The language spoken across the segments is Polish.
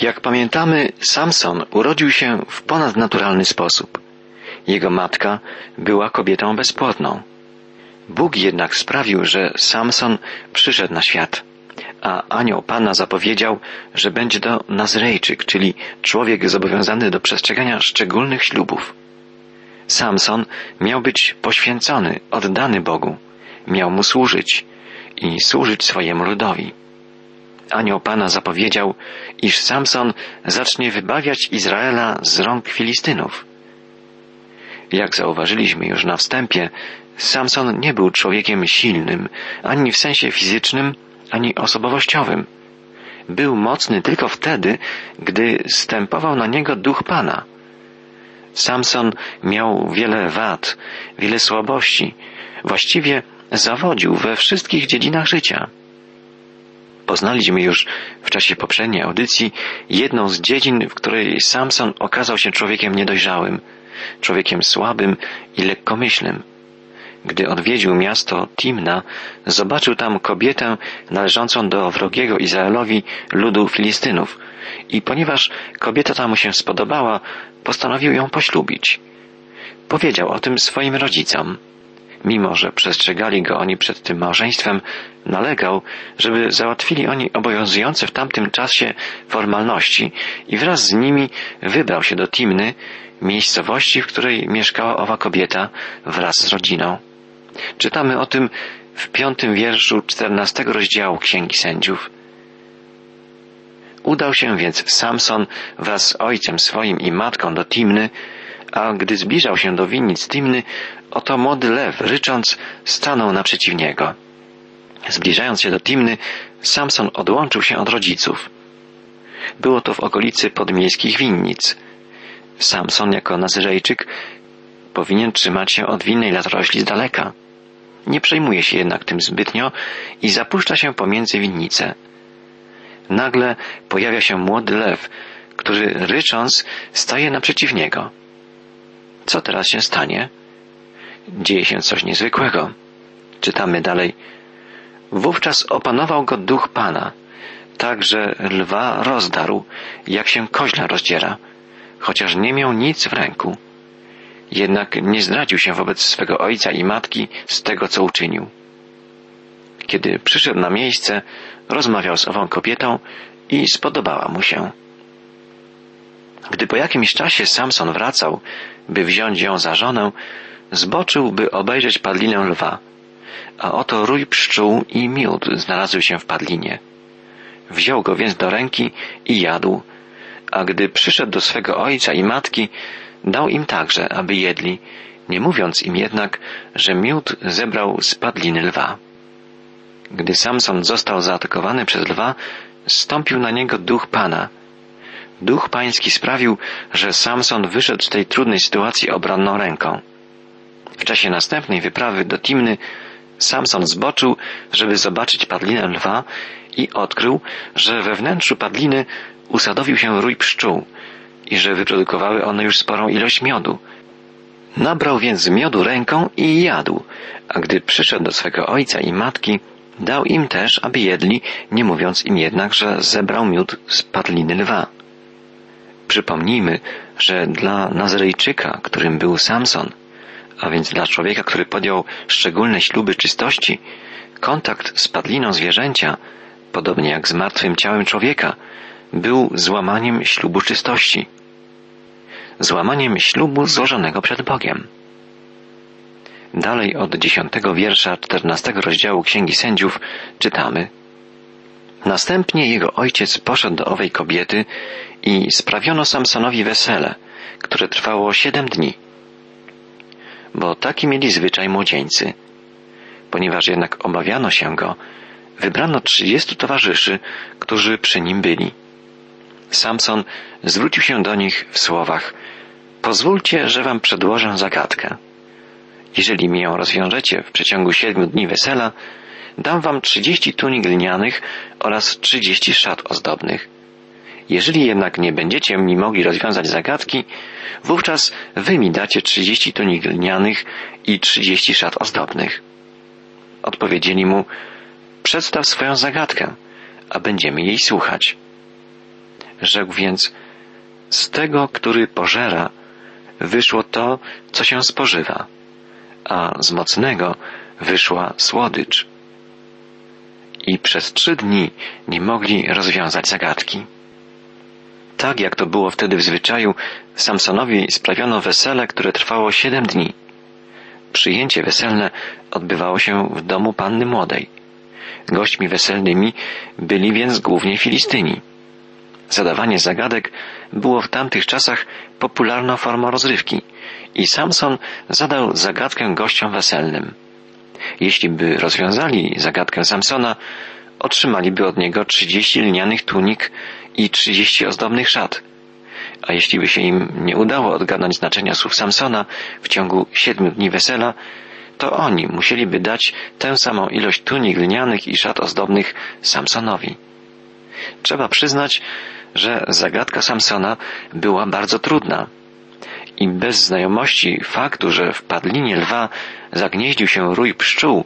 Jak pamiętamy, Samson urodził się w ponadnaturalny sposób. Jego matka była kobietą bezpłodną. Bóg jednak sprawił, że Samson przyszedł na świat, a anioł Pana zapowiedział, że będzie to Nazrejczyk, czyli człowiek zobowiązany do przestrzegania szczególnych ślubów. Samson miał być poświęcony, oddany Bogu, miał mu służyć i służyć swojemu ludowi. Anioł Pana zapowiedział, iż Samson zacznie wybawiać Izraela z rąk Filistynów. Jak zauważyliśmy już na wstępie, Samson nie był człowiekiem silnym, ani w sensie fizycznym, ani osobowościowym. Był mocny tylko wtedy, gdy stępował na niego duch Pana. Samson miał wiele wad, wiele słabości, właściwie zawodził we wszystkich dziedzinach życia. Poznaliśmy już w czasie poprzedniej audycji jedną z dziedzin, w której Samson okazał się człowiekiem niedojrzałym, człowiekiem słabym i lekkomyślnym. Gdy odwiedził miasto Timna, zobaczył tam kobietę należącą do wrogiego Izraelowi ludu Filistynów i ponieważ kobieta ta mu się spodobała, postanowił ją poślubić. Powiedział o tym swoim rodzicom. Mimo, że przestrzegali go oni przed tym małżeństwem, nalegał, żeby załatwili oni obowiązujące w tamtym czasie formalności i wraz z nimi wybrał się do Timny, miejscowości, w której mieszkała owa kobieta wraz z rodziną. Czytamy o tym w piątym wierszu czternastego rozdziału Księgi Sędziów. Udał się więc Samson wraz z ojcem swoim i matką do Timny, a gdy zbliżał się do winnic Timny, oto młody lew, rycząc, stanął naprzeciw niego. Zbliżając się do Timny, Samson odłączył się od rodziców. Było to w okolicy podmiejskich winnic. Samson jako Nazyrejczyk powinien trzymać się od winnej latorośli z daleka. Nie przejmuje się jednak tym zbytnio i zapuszcza się pomiędzy winnice. Nagle pojawia się młody lew, który rycząc staje naprzeciw niego. Co teraz się stanie? Dzieje się coś niezwykłego. Czytamy dalej. Wówczas opanował go duch Pana, tak że lwa rozdarł, jak się koźla rozdziera, chociaż nie miał nic w ręku. Jednak nie zdradził się wobec swego ojca i matki z tego, co uczynił. Kiedy przyszedł na miejsce, rozmawiał z ową kobietą i spodobała mu się. Gdy po jakimś czasie Samson wracał, by wziąć ją za żonę, zboczył, by obejrzeć padlinę lwa. A oto rój pszczół i miód znalazły się w padlinie. Wziął go więc do ręki i jadł, a gdy przyszedł do swego ojca i matki, dał im także, aby jedli, nie mówiąc im jednak, że miód zebrał z padliny lwa. Gdy Samson został zaatakowany przez lwa, stąpił na niego duch Pana. Duch Pański sprawił, że Samson wyszedł z tej trudnej sytuacji obronną ręką. W czasie następnej wyprawy do Timny Samson zboczył, żeby zobaczyć padlinę lwa i odkrył, że we wnętrzu padliny usadowił się rój pszczół i że wyprodukowały one już sporą ilość miodu. Nabrał więc miodu ręką i jadł, a gdy przyszedł do swego ojca i matki, dał im też, aby jedli, nie mówiąc im jednak, że zebrał miód z padliny lwa. Przypomnijmy, że dla Nazrejczyka, którym był Samson, a więc dla człowieka, który podjął szczególne śluby czystości, kontakt z padliną zwierzęcia, podobnie jak z martwym ciałem człowieka, był złamaniem ślubu czystości, złamaniem ślubu złożonego przed Bogiem. Dalej od dziesiątego wiersza czternastego rozdziału Księgi Sędziów czytamy Następnie jego ojciec poszedł do owej kobiety i sprawiono Samsonowi wesele, które trwało siedem dni. Bo taki mieli zwyczaj młodzieńcy. Ponieważ jednak obawiano się go, wybrano trzydziestu towarzyszy, którzy przy nim byli. Samson zwrócił się do nich w słowach Pozwólcie, że wam przedłożę zagadkę. Jeżeli mi ją rozwiążecie w przeciągu siedmiu dni wesela, dam wam trzydzieści tunik lnianych oraz trzydzieści szat ozdobnych. Jeżeli jednak nie będziecie mi mogli rozwiązać zagadki, wówczas wy mi dacie trzydzieści tunik lnianych i trzydzieści szat ozdobnych. Odpowiedzieli mu, przedstaw swoją zagadkę, a będziemy jej słuchać. Rzekł więc, z tego, który pożera, wyszło to, co się spożywa, a z mocnego wyszła słodycz. I przez trzy dni nie mogli rozwiązać zagadki. Tak jak to było wtedy w zwyczaju, Samsonowi sprawiono wesele, które trwało siedem dni. Przyjęcie weselne odbywało się w domu panny młodej. Gośćmi weselnymi byli więc głównie Filistyni. Zadawanie zagadek było w tamtych czasach popularną formą rozrywki i Samson zadał zagadkę gościom weselnym. Jeśli by rozwiązali zagadkę Samsona, otrzymaliby od niego trzydzieści lnianych tunik i trzydzieści ozdobnych szat. A jeśli by się im nie udało odgadnąć znaczenia słów Samsona w ciągu siedmiu dni wesela, to oni musieliby dać tę samą ilość tunik lnianych i szat ozdobnych Samsonowi. Trzeba przyznać, że zagadka Samsona była bardzo trudna. I bez znajomości faktu, że w padlinie lwa zagnieździł się rój pszczół,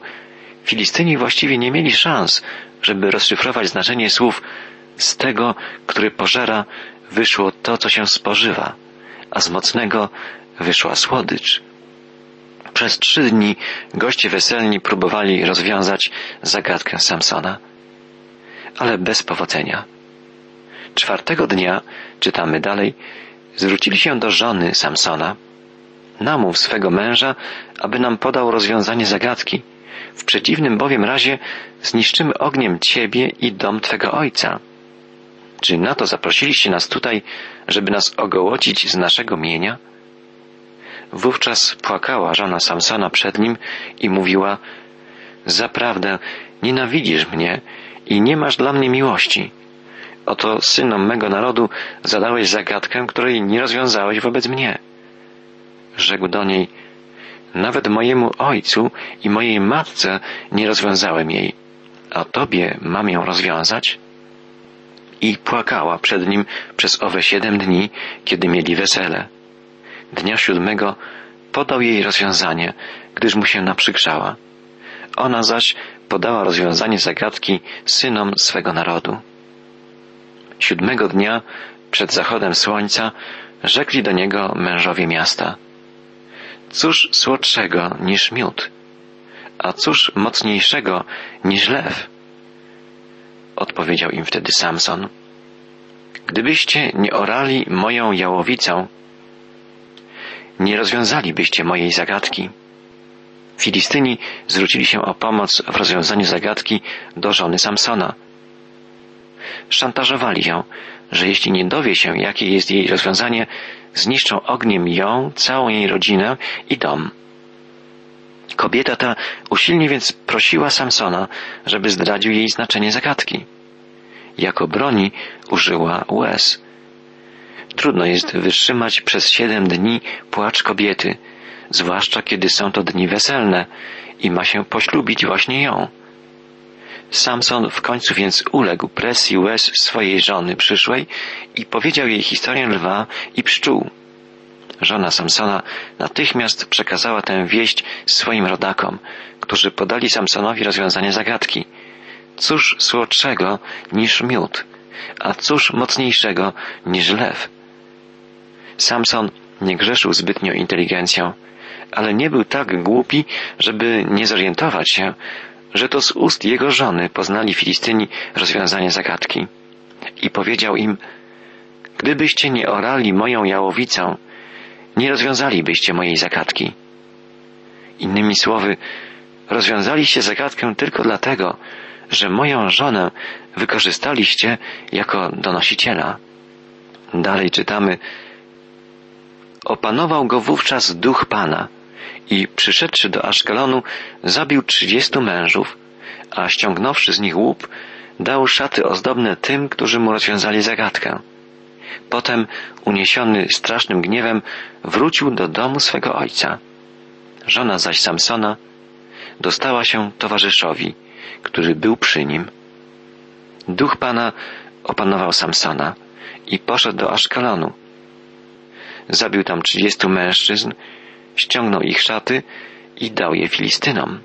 Filistyni właściwie nie mieli szans, żeby rozszyfrować znaczenie słów z tego, który pożera, wyszło to, co się spożywa, a z mocnego wyszła słodycz. Przez trzy dni goście weselni próbowali rozwiązać zagadkę Samsona, ale bez powodzenia. Czwartego dnia, czytamy dalej, zwrócili się do żony Samsona. Namów swego męża, aby nam podał rozwiązanie zagadki. W przeciwnym bowiem razie zniszczymy ogniem ciebie i dom twego ojca. Czy na to zaprosiliście nas tutaj, żeby nas ogołocić z naszego mienia? Wówczas płakała żona Samsona przed nim i mówiła, Zaprawdę nienawidzisz mnie i nie masz dla mnie miłości. Oto synom mego narodu zadałeś zagadkę, której nie rozwiązałeś wobec mnie. Rzekł do niej, nawet mojemu ojcu i mojej matce nie rozwiązałem jej, a tobie mam ją rozwiązać? I płakała przed nim przez owe siedem dni, kiedy mieli wesele. Dnia siódmego podał jej rozwiązanie, gdyż mu się naprzykrzała. Ona zaś podała rozwiązanie zagadki synom swego narodu. Siódmego dnia, przed zachodem słońca, rzekli do niego mężowie miasta. Cóż słodszego niż miód? A cóż mocniejszego niż lew? Odpowiedział im wtedy Samson. Gdybyście nie orali moją jałowicą, nie rozwiązalibyście mojej zagadki. Filistyni zwrócili się o pomoc w rozwiązaniu zagadki do żony Samsona. Szantażowali ją, że jeśli nie dowie się, jakie jest jej rozwiązanie, zniszczą ogniem ją, całą jej rodzinę i dom. Kobieta ta usilnie więc prosiła Samsona, żeby zdradził jej znaczenie zagadki. Jako broni użyła łez. Trudno jest wytrzymać przez siedem dni płacz kobiety, zwłaszcza kiedy są to dni weselne i ma się poślubić właśnie ją. Samson w końcu więc uległ presji łez swojej żony przyszłej i powiedział jej historię lwa i pszczół. Żona Samsona natychmiast przekazała tę wieść swoim rodakom, którzy podali Samsonowi rozwiązanie zagadki. Cóż słodszego niż miód, a cóż mocniejszego niż lew? Samson nie grzeszył zbytnio inteligencją, ale nie był tak głupi, żeby nie zorientować się, że to z ust jego żony poznali Filistyni rozwiązanie zagadki. I powiedział im, gdybyście nie orali moją jałowicą, nie rozwiązalibyście mojej zagadki. Innymi słowy, rozwiązaliście zagadkę tylko dlatego, że moją żonę wykorzystaliście jako donosiciela. Dalej czytamy, opanował go wówczas duch Pana – i przyszedłszy do Aszkelonu, zabił trzydziestu mężów, a ściągnąwszy z nich łup, dał szaty ozdobne tym, którzy mu rozwiązali zagadkę. Potem, uniesiony strasznym gniewem, wrócił do domu swego ojca. Żona zaś Samsona dostała się towarzyszowi, który był przy nim. Duch Pana opanował Samsona i poszedł do Aszkelonu. Zabił tam trzydziestu mężczyzn ściągnął ich szaty i dał je Filistynom.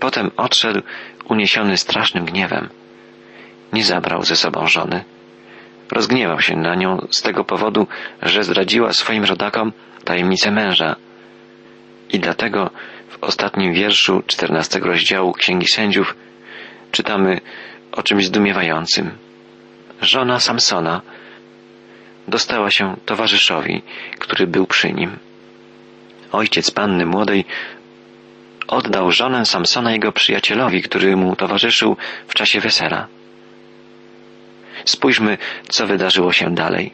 Potem odszedł uniesiony strasznym gniewem. Nie zabrał ze sobą żony, rozgniewał się na nią z tego powodu, że zdradziła swoim rodakom tajemnicę męża. I dlatego w ostatnim wierszu czternastego rozdziału Księgi Sędziów czytamy o czymś zdumiewającym. Żona Samsona dostała się towarzyszowi, który był przy nim. Ojciec panny młodej oddał żonę Samsona jego przyjacielowi, który mu towarzyszył w czasie wesela. Spójrzmy, co wydarzyło się dalej.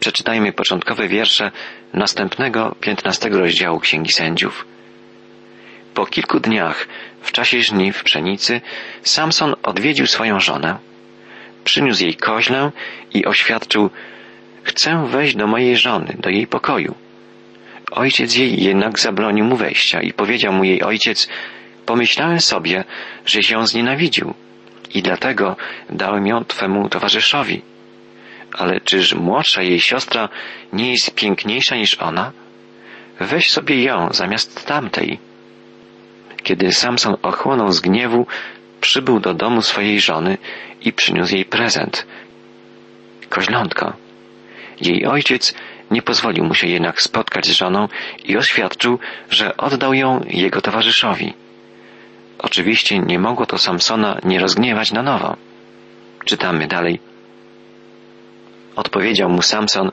Przeczytajmy początkowe wiersze następnego, piętnastego rozdziału Księgi Sędziów. Po kilku dniach, w czasie żni w pszenicy, Samson odwiedził swoją żonę. Przyniósł jej koźlę i oświadczył, chcę wejść do mojej żony, do jej pokoju. Ojciec jej jednak zabronił mu wejścia i powiedział mu jej ojciec, pomyślałem sobie, że się znienawidził i dlatego dałem ją twemu towarzyszowi. Ale czyż młodsza jej siostra nie jest piękniejsza niż ona? Weź sobie ją zamiast tamtej. Kiedy Samson ochłonął z gniewu, przybył do domu swojej żony i przyniósł jej prezent. Koźlątko. Jej ojciec nie pozwolił mu się jednak spotkać z żoną i oświadczył, że oddał ją jego towarzyszowi. Oczywiście nie mogło to Samsona nie rozgniewać na nowo. Czytamy dalej. Odpowiedział mu Samson,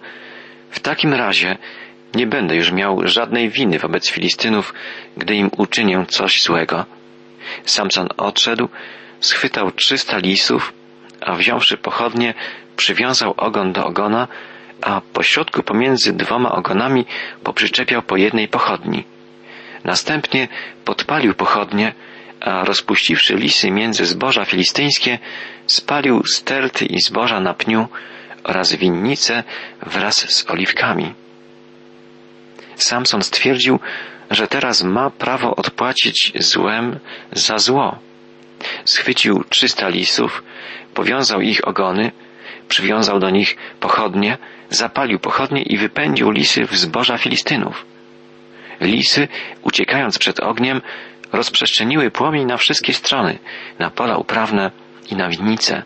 w takim razie nie będę już miał żadnej winy wobec Filistynów, gdy im uczynię coś złego. Samson odszedł, schwytał trzysta lisów, a wziąwszy pochodnie, przywiązał ogon do ogona, a pośrodku pomiędzy dwoma ogonami poprzyczepiał po jednej pochodni. Następnie podpalił pochodnie, a rozpuściwszy lisy między zboża filistyńskie, spalił sterty i zboża na pniu oraz winnice wraz z oliwkami. Samson stwierdził, że teraz ma prawo odpłacić złem za zło. Schwycił trzysta lisów, powiązał ich ogony, przywiązał do nich pochodnie, zapalił pochodnie i wypędził lisy w zboża Filistynów. Lisy, uciekając przed ogniem, rozprzestrzeniły płomień na wszystkie strony, na pola uprawne i na winnice.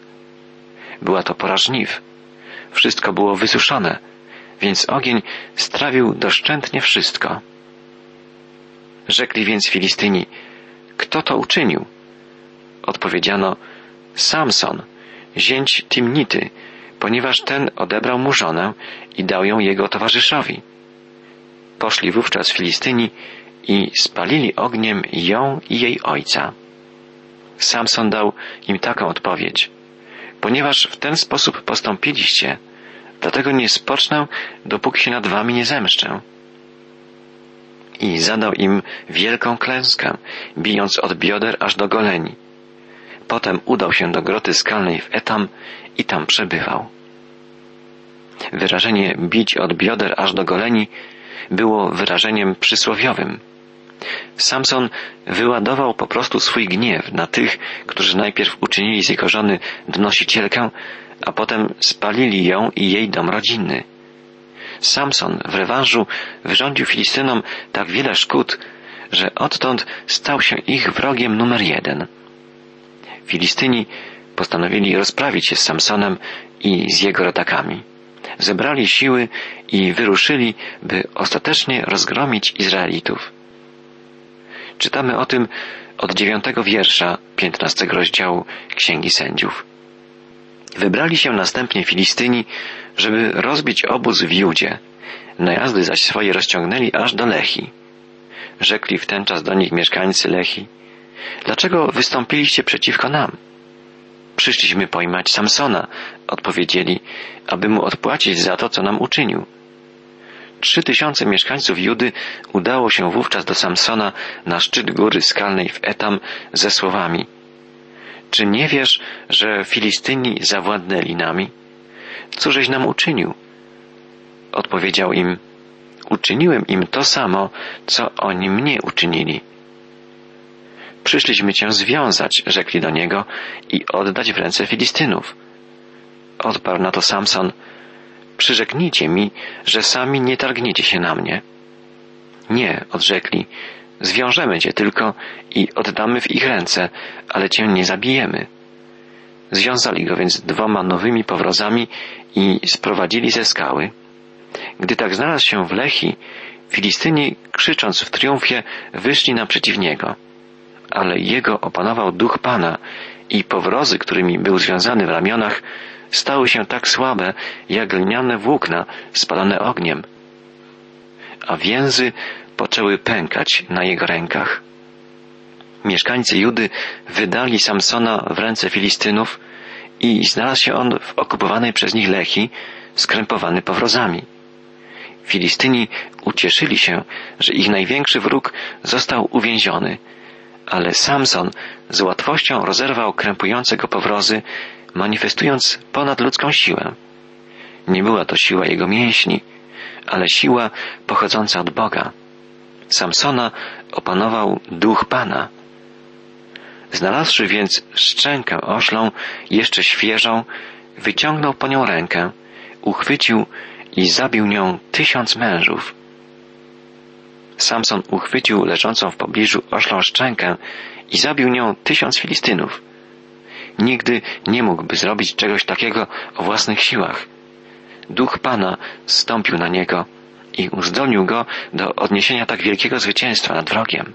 Była to pora żniw. Wszystko było wysuszone, więc ogień strawił doszczętnie wszystko. Rzekli więc Filistyni, kto to uczynił? Odpowiedziano, Samson, zięć Timnity, ponieważ ten odebrał mu żonę i dał ją jego towarzyszowi. Poszli wówczas Filistyni i spalili ogniem ją i jej ojca. Samson dał im taką odpowiedź. Ponieważ w ten sposób postąpiliście, dlatego nie spocznę, dopóki się nad wami nie zemszczę. I zadał im wielką klęskę, bijąc od bioder aż do goleni. Potem udał się do groty skalnej w Etam i tam przebywał. Wyrażenie bić od bioder aż do goleni było wyrażeniem przysłowiowym. Samson wyładował po prostu swój gniew na tych, którzy najpierw uczynili z jego żony donosicielkę, a potem spalili ją i jej dom rodzinny. Samson w rewanżu wyrządził Filistynom tak wiele szkód, że odtąd stał się ich wrogiem numer jeden. Filistyni postanowili rozprawić się z Samsonem i z jego rodakami. Zebrali siły i wyruszyli, by ostatecznie rozgromić Izraelitów. Czytamy o tym od dziewiątego wiersza piętnastego rozdziału Księgi Sędziów. Wybrali się następnie Filistyni, żeby rozbić obóz w Judzie. Najazdy zaś swoje rozciągnęli aż do Lechi. Rzekli w ten czas do nich mieszkańcy Lechi, dlaczego wystąpiliście przeciwko nam? Przyszliśmy pojmać Samsona, odpowiedzieli, aby mu odpłacić za to, co nam uczynił. Trzy tysiące mieszkańców Judy udało się wówczas do Samsona na szczyt góry skalnej w Etam ze słowami Czy nie wiesz, że Filistyni zawładnęli nami? Cóżeś nam uczynił? Odpowiedział im Uczyniłem im to samo, co oni mnie uczynili. Przyszliśmy cię związać, rzekli do niego, i oddać w ręce Filistynów. Odparł na to Samson, przyrzeknijcie mi, że sami nie targniecie się na mnie. Nie, odrzekli, zwiążemy cię tylko i oddamy w ich ręce, ale cię nie zabijemy. Związali go więc dwoma nowymi powrozami i sprowadzili ze skały. Gdy tak znalazł się w Lechi, Filistyni, krzycząc w triumfie, wyszli naprzeciw niego. Ale jego opanował duch Pana i powrozy, którymi był związany w ramionach, stały się tak słabe, jak gliniane włókna spalone ogniem, a więzy poczęły pękać na jego rękach. Mieszkańcy Judy wydali Samsona w ręce Filistynów i znalazł się on w okupowanej przez nich Lechi, skrępowany powrozami. Filistyni ucieszyli się, że ich największy wróg został uwięziony, ale Samson z łatwością rozerwał krępujące go powrozy, manifestując ponadludzką siłę. Nie była to siła jego mięśni, ale siła pochodząca od Boga. Samsona opanował duch Pana. Znalazłszy więc szczękę oślą, jeszcze świeżą, wyciągnął po nią rękę, uchwycił i zabił nią tysiąc mężów. Samson uchwycił leżącą w pobliżu oślą szczękę i zabił nią tysiąc Filistynów. Nigdy nie mógłby zrobić czegoś takiego o własnych siłach. Duch Pana stąpił na niego i uzdolnił go do odniesienia tak wielkiego zwycięstwa nad wrogiem.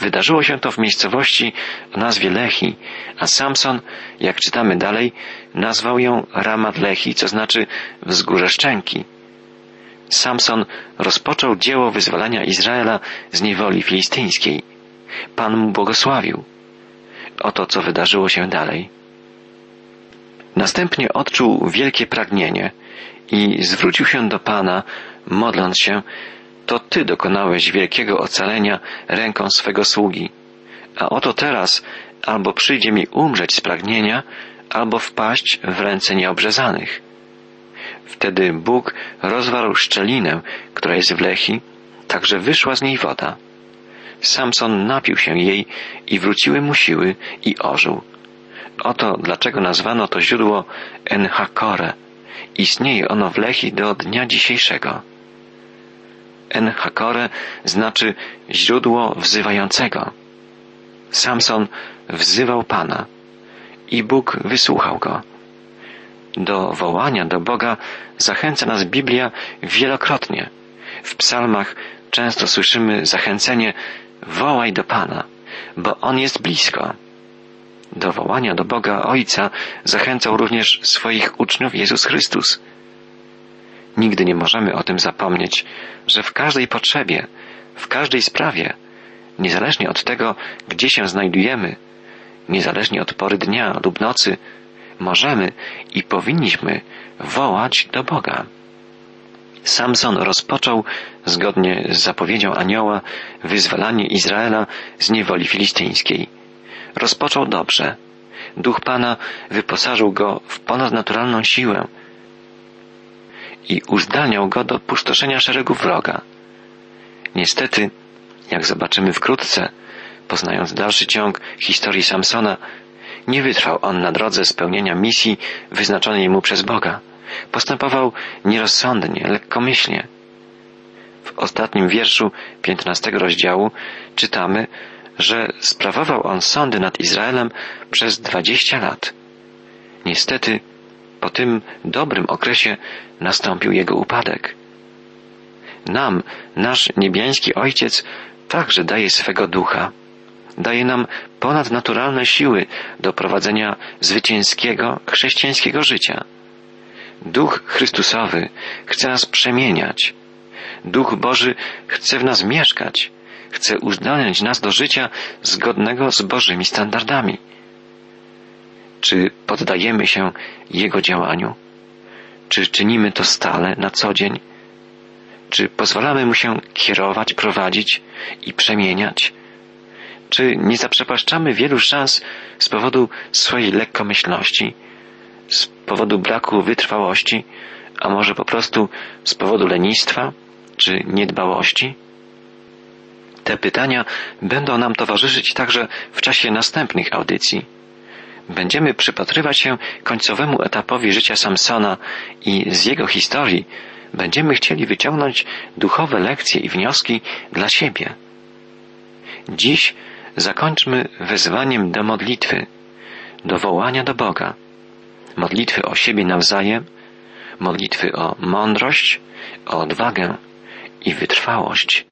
Wydarzyło się to w miejscowości o nazwie Lehi, a Samson, jak czytamy dalej, nazwał ją Ramat Lehi, co znaczy wzgórze szczęki. Samson rozpoczął dzieło wyzwalania Izraela z niewoli filistyńskiej. Pan mu błogosławił. Oto co wydarzyło się dalej. Następnie odczuł wielkie pragnienie i zwrócił się do Pana, modląc się, to Ty dokonałeś wielkiego ocalenia ręką swego sługi. A oto teraz albo przyjdzie mi umrzeć z pragnienia, albo wpaść w ręce nieobrzezanych. Wtedy Bóg rozwarł szczelinę, która jest w Lechi, tak że wyszła z niej woda. Samson napił się jej i wróciły mu siły i ożył. Oto dlaczego nazwano to źródło Enhakore. Istnieje ono w Lechi do dnia dzisiejszego. Enhakore znaczy źródło wzywającego. Samson wzywał Pana i Bóg wysłuchał go. Do wołania do Boga zachęca nas Biblia wielokrotnie. W psalmach często słyszymy zachęcenie wołaj do Pana, bo On jest blisko. Do wołania do Boga Ojca zachęcał również swoich uczniów Jezus Chrystus. Nigdy nie możemy o tym zapomnieć, że w każdej potrzebie, w każdej sprawie, niezależnie od tego, gdzie się znajdujemy, niezależnie od pory dnia lub nocy, możemy i powinniśmy wołać do Boga. Samson rozpoczął, zgodnie z zapowiedzią anioła, wyzwalanie Izraela z niewoli filistyńskiej. Rozpoczął dobrze. Duch Pana wyposażył go w ponadnaturalną siłę i uzdalniał go do pustoszenia szeregu wroga. Niestety, jak zobaczymy wkrótce, poznając dalszy ciąg historii Samsona, nie wytrwał on na drodze spełnienia misji wyznaczonej mu przez Boga. Postępował nierozsądnie, lekkomyślnie. W ostatnim wierszu piętnastego rozdziału czytamy, że sprawował on sądy nad Izraelem przez dwadzieścia lat. Niestety, po tym dobrym okresie nastąpił jego upadek. Nam, nasz niebiański Ojciec, także daje swego ducha. Daje nam ponadnaturalne siły do prowadzenia zwycięskiego, chrześcijańskiego życia. Duch Chrystusowy chce nas przemieniać. Duch Boży chce w nas mieszkać. Chce uzdalniać nas do życia zgodnego z Bożymi standardami. Czy poddajemy się Jego działaniu? Czy czynimy to stale, na co dzień? Czy pozwalamy Mu się kierować, prowadzić i przemieniać? Czy nie zaprzepaszczamy wielu szans z powodu swojej lekkomyślności, z powodu braku wytrwałości, a może po prostu z powodu lenistwa czy niedbałości? Te pytania będą nam towarzyszyć także w czasie następnych audycji. Będziemy przypatrywać się końcowemu etapowi życia Samsona i z jego historii będziemy chcieli wyciągnąć duchowe lekcje i wnioski dla siebie. Dziś zakończmy wezwaniem do modlitwy, do wołania do Boga, modlitwy o siebie nawzajem modlitwy o mądrość, o odwagę i wytrwałość.